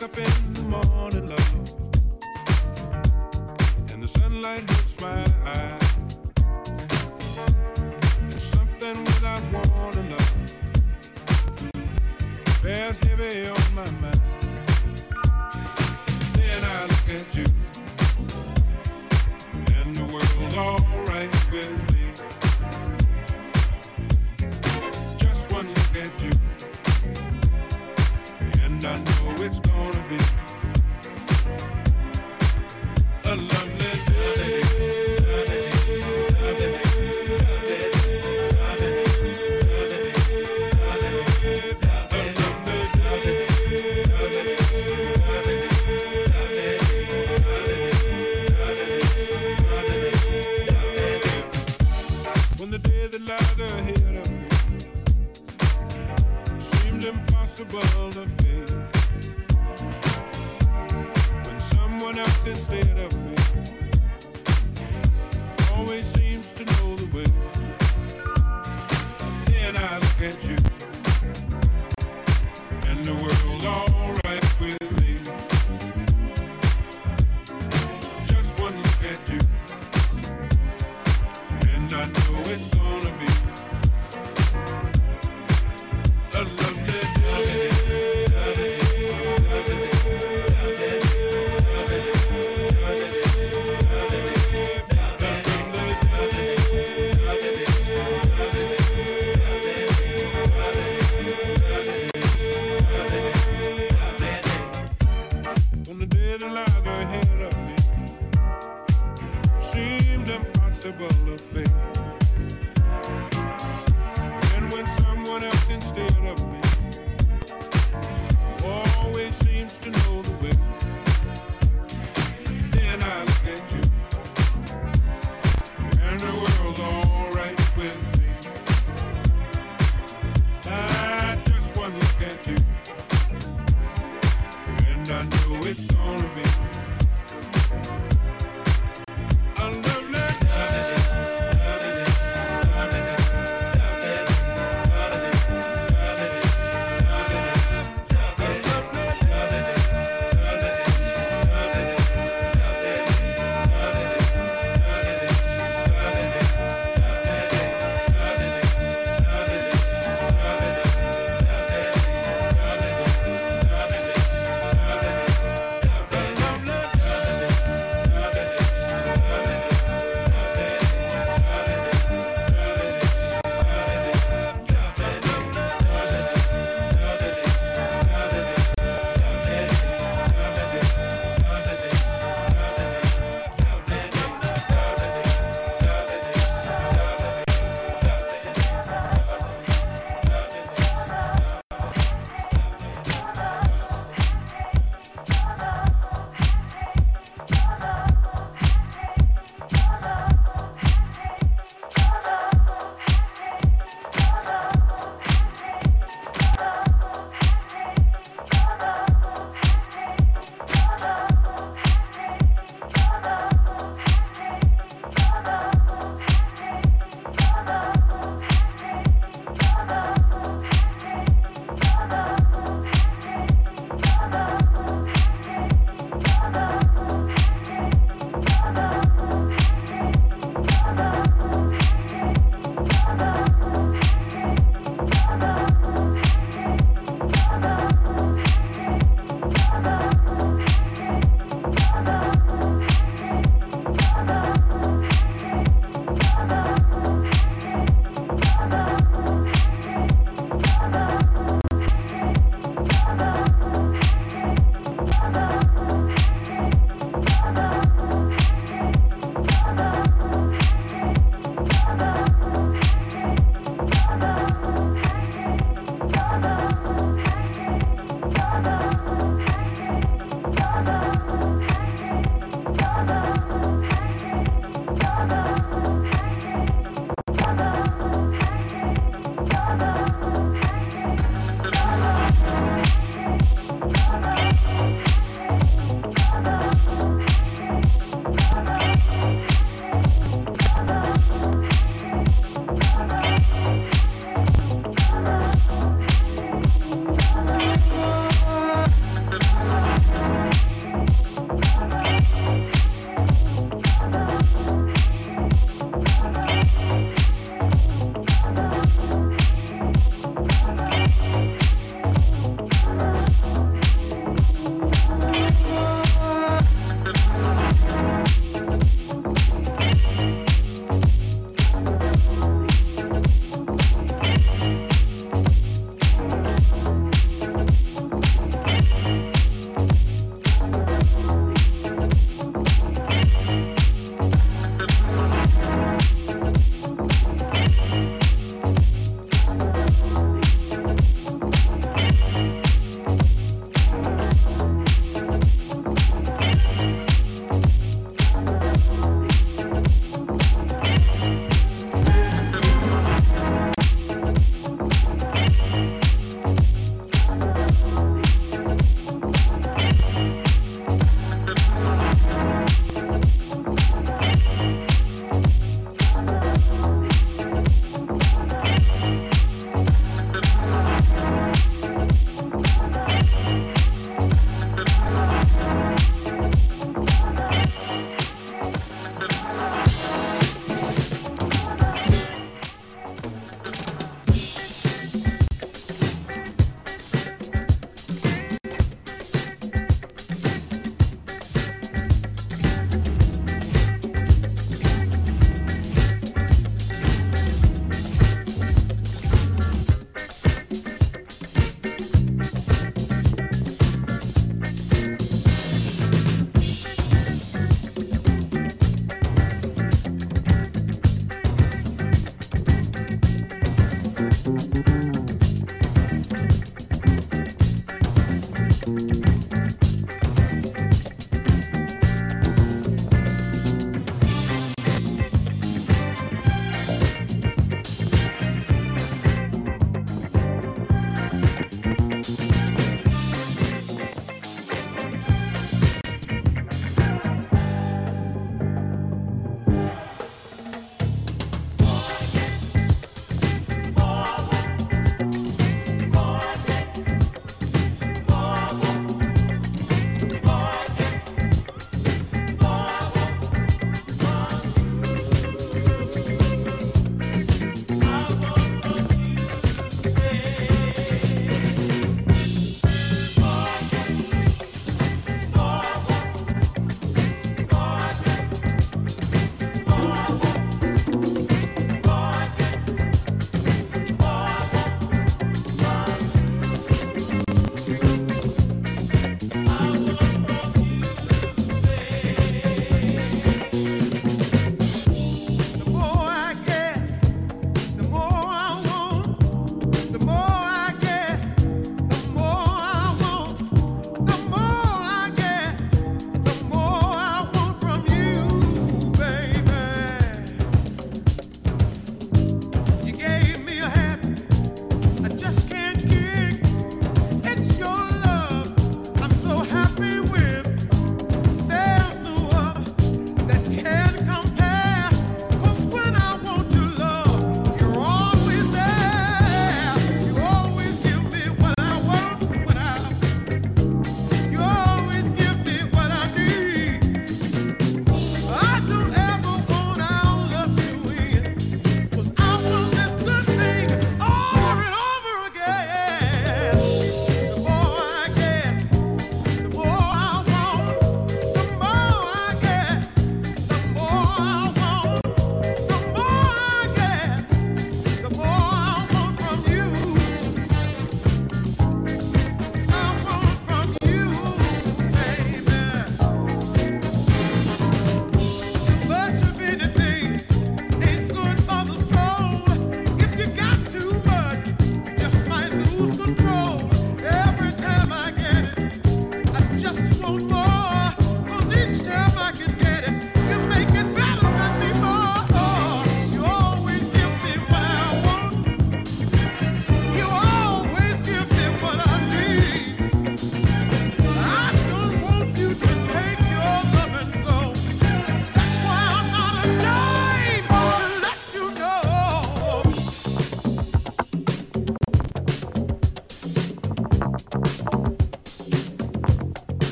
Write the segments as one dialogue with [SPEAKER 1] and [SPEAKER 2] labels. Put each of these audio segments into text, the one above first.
[SPEAKER 1] wake up in the morning, love, and the sunlight my eyes. Something without warning, love, bears heavy on.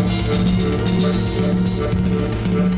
[SPEAKER 1] Thank you.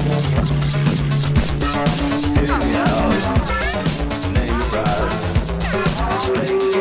[SPEAKER 1] Thank Sneak me.
[SPEAKER 2] sneak out.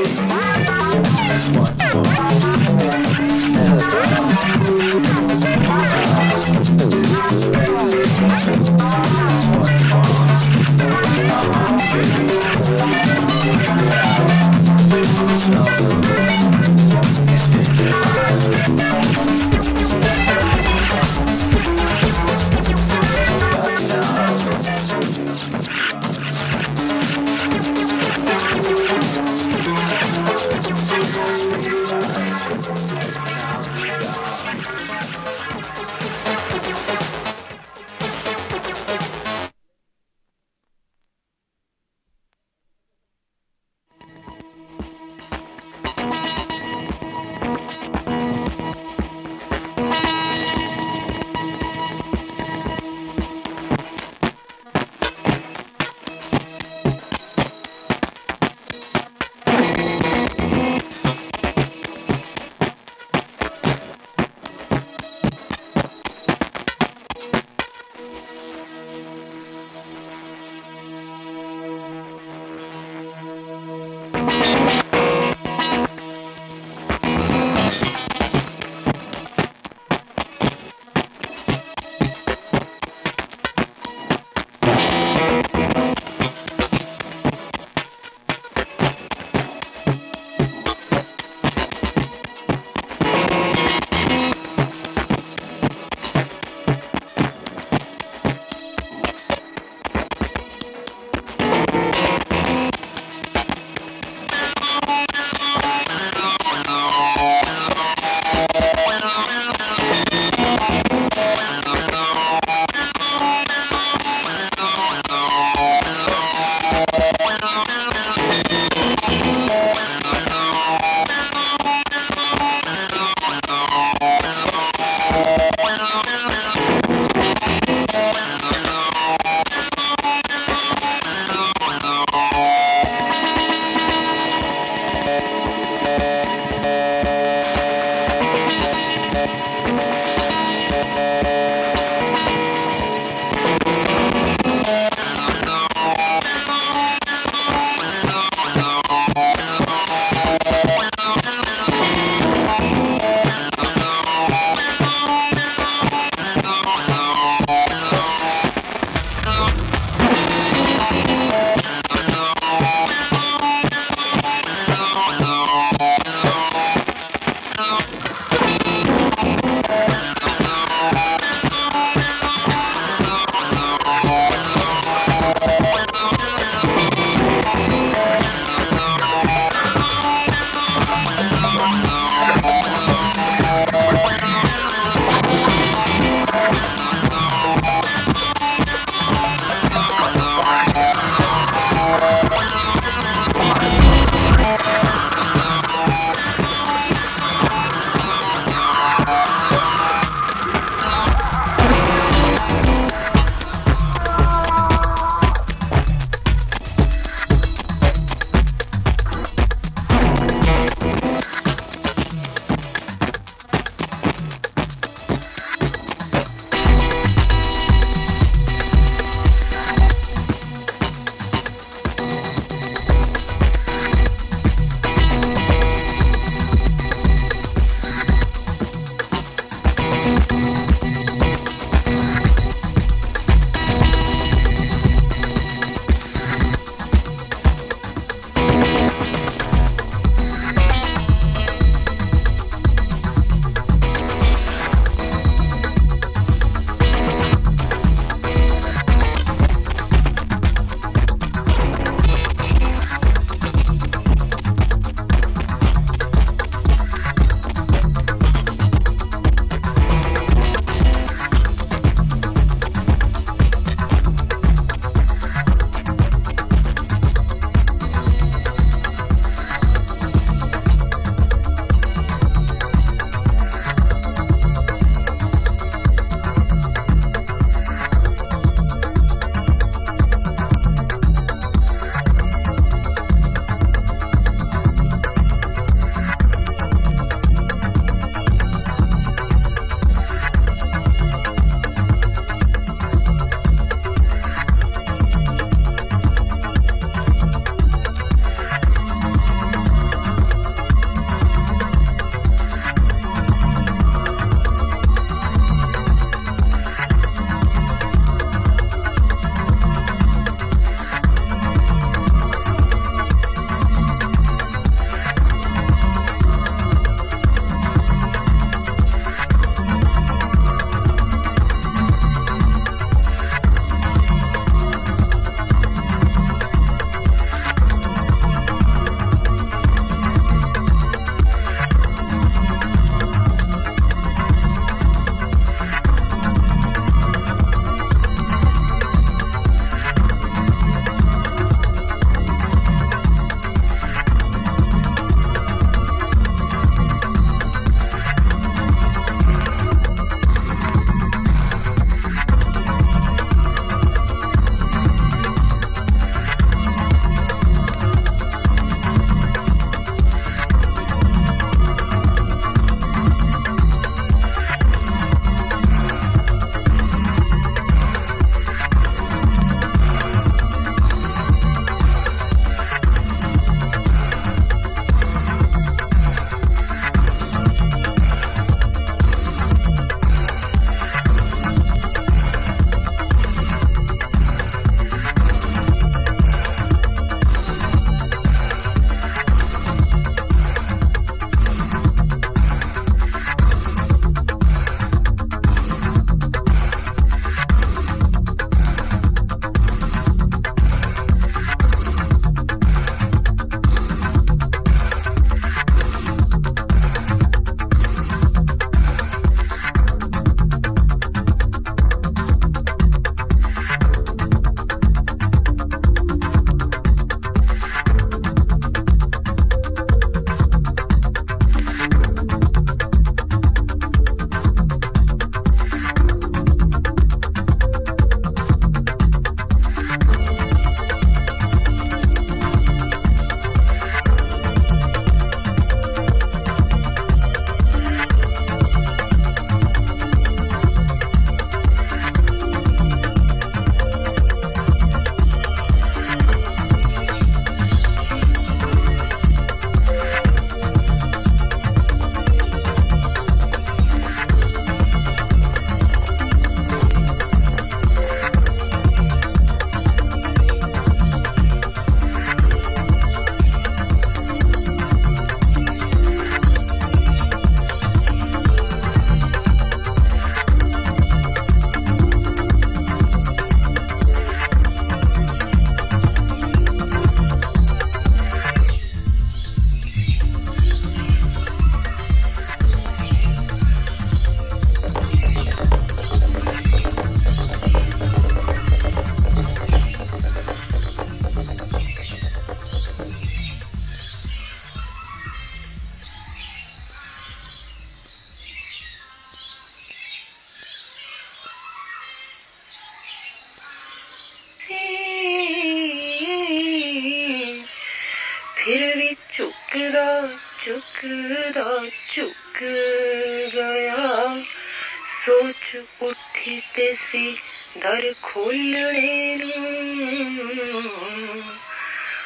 [SPEAKER 2] ਸੋਚ ਉੱਠੀ ਤੇ ਸੀ ਦਰ ਖੋਲਣੇ ਨੂੰ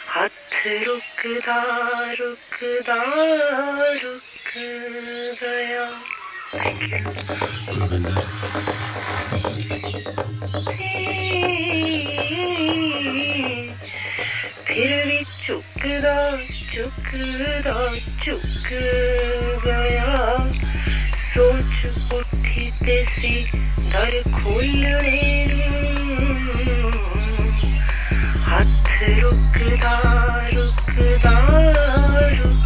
[SPEAKER 2] ਹੱਥ ਰੁਕਦਾ ਰੁਕਦਾ ਰੁਕ ਗਿਆ ਥੈਂਕ ਯੂ ਫਿਰ ਵੀ ਝੁਕਦਾ ਝੁਕਦਾ ਝੁਕ ਗਿਆ ਸੋਚ ਉੱਠ से दर खोलने। हथ रुकदा रुकदा रुक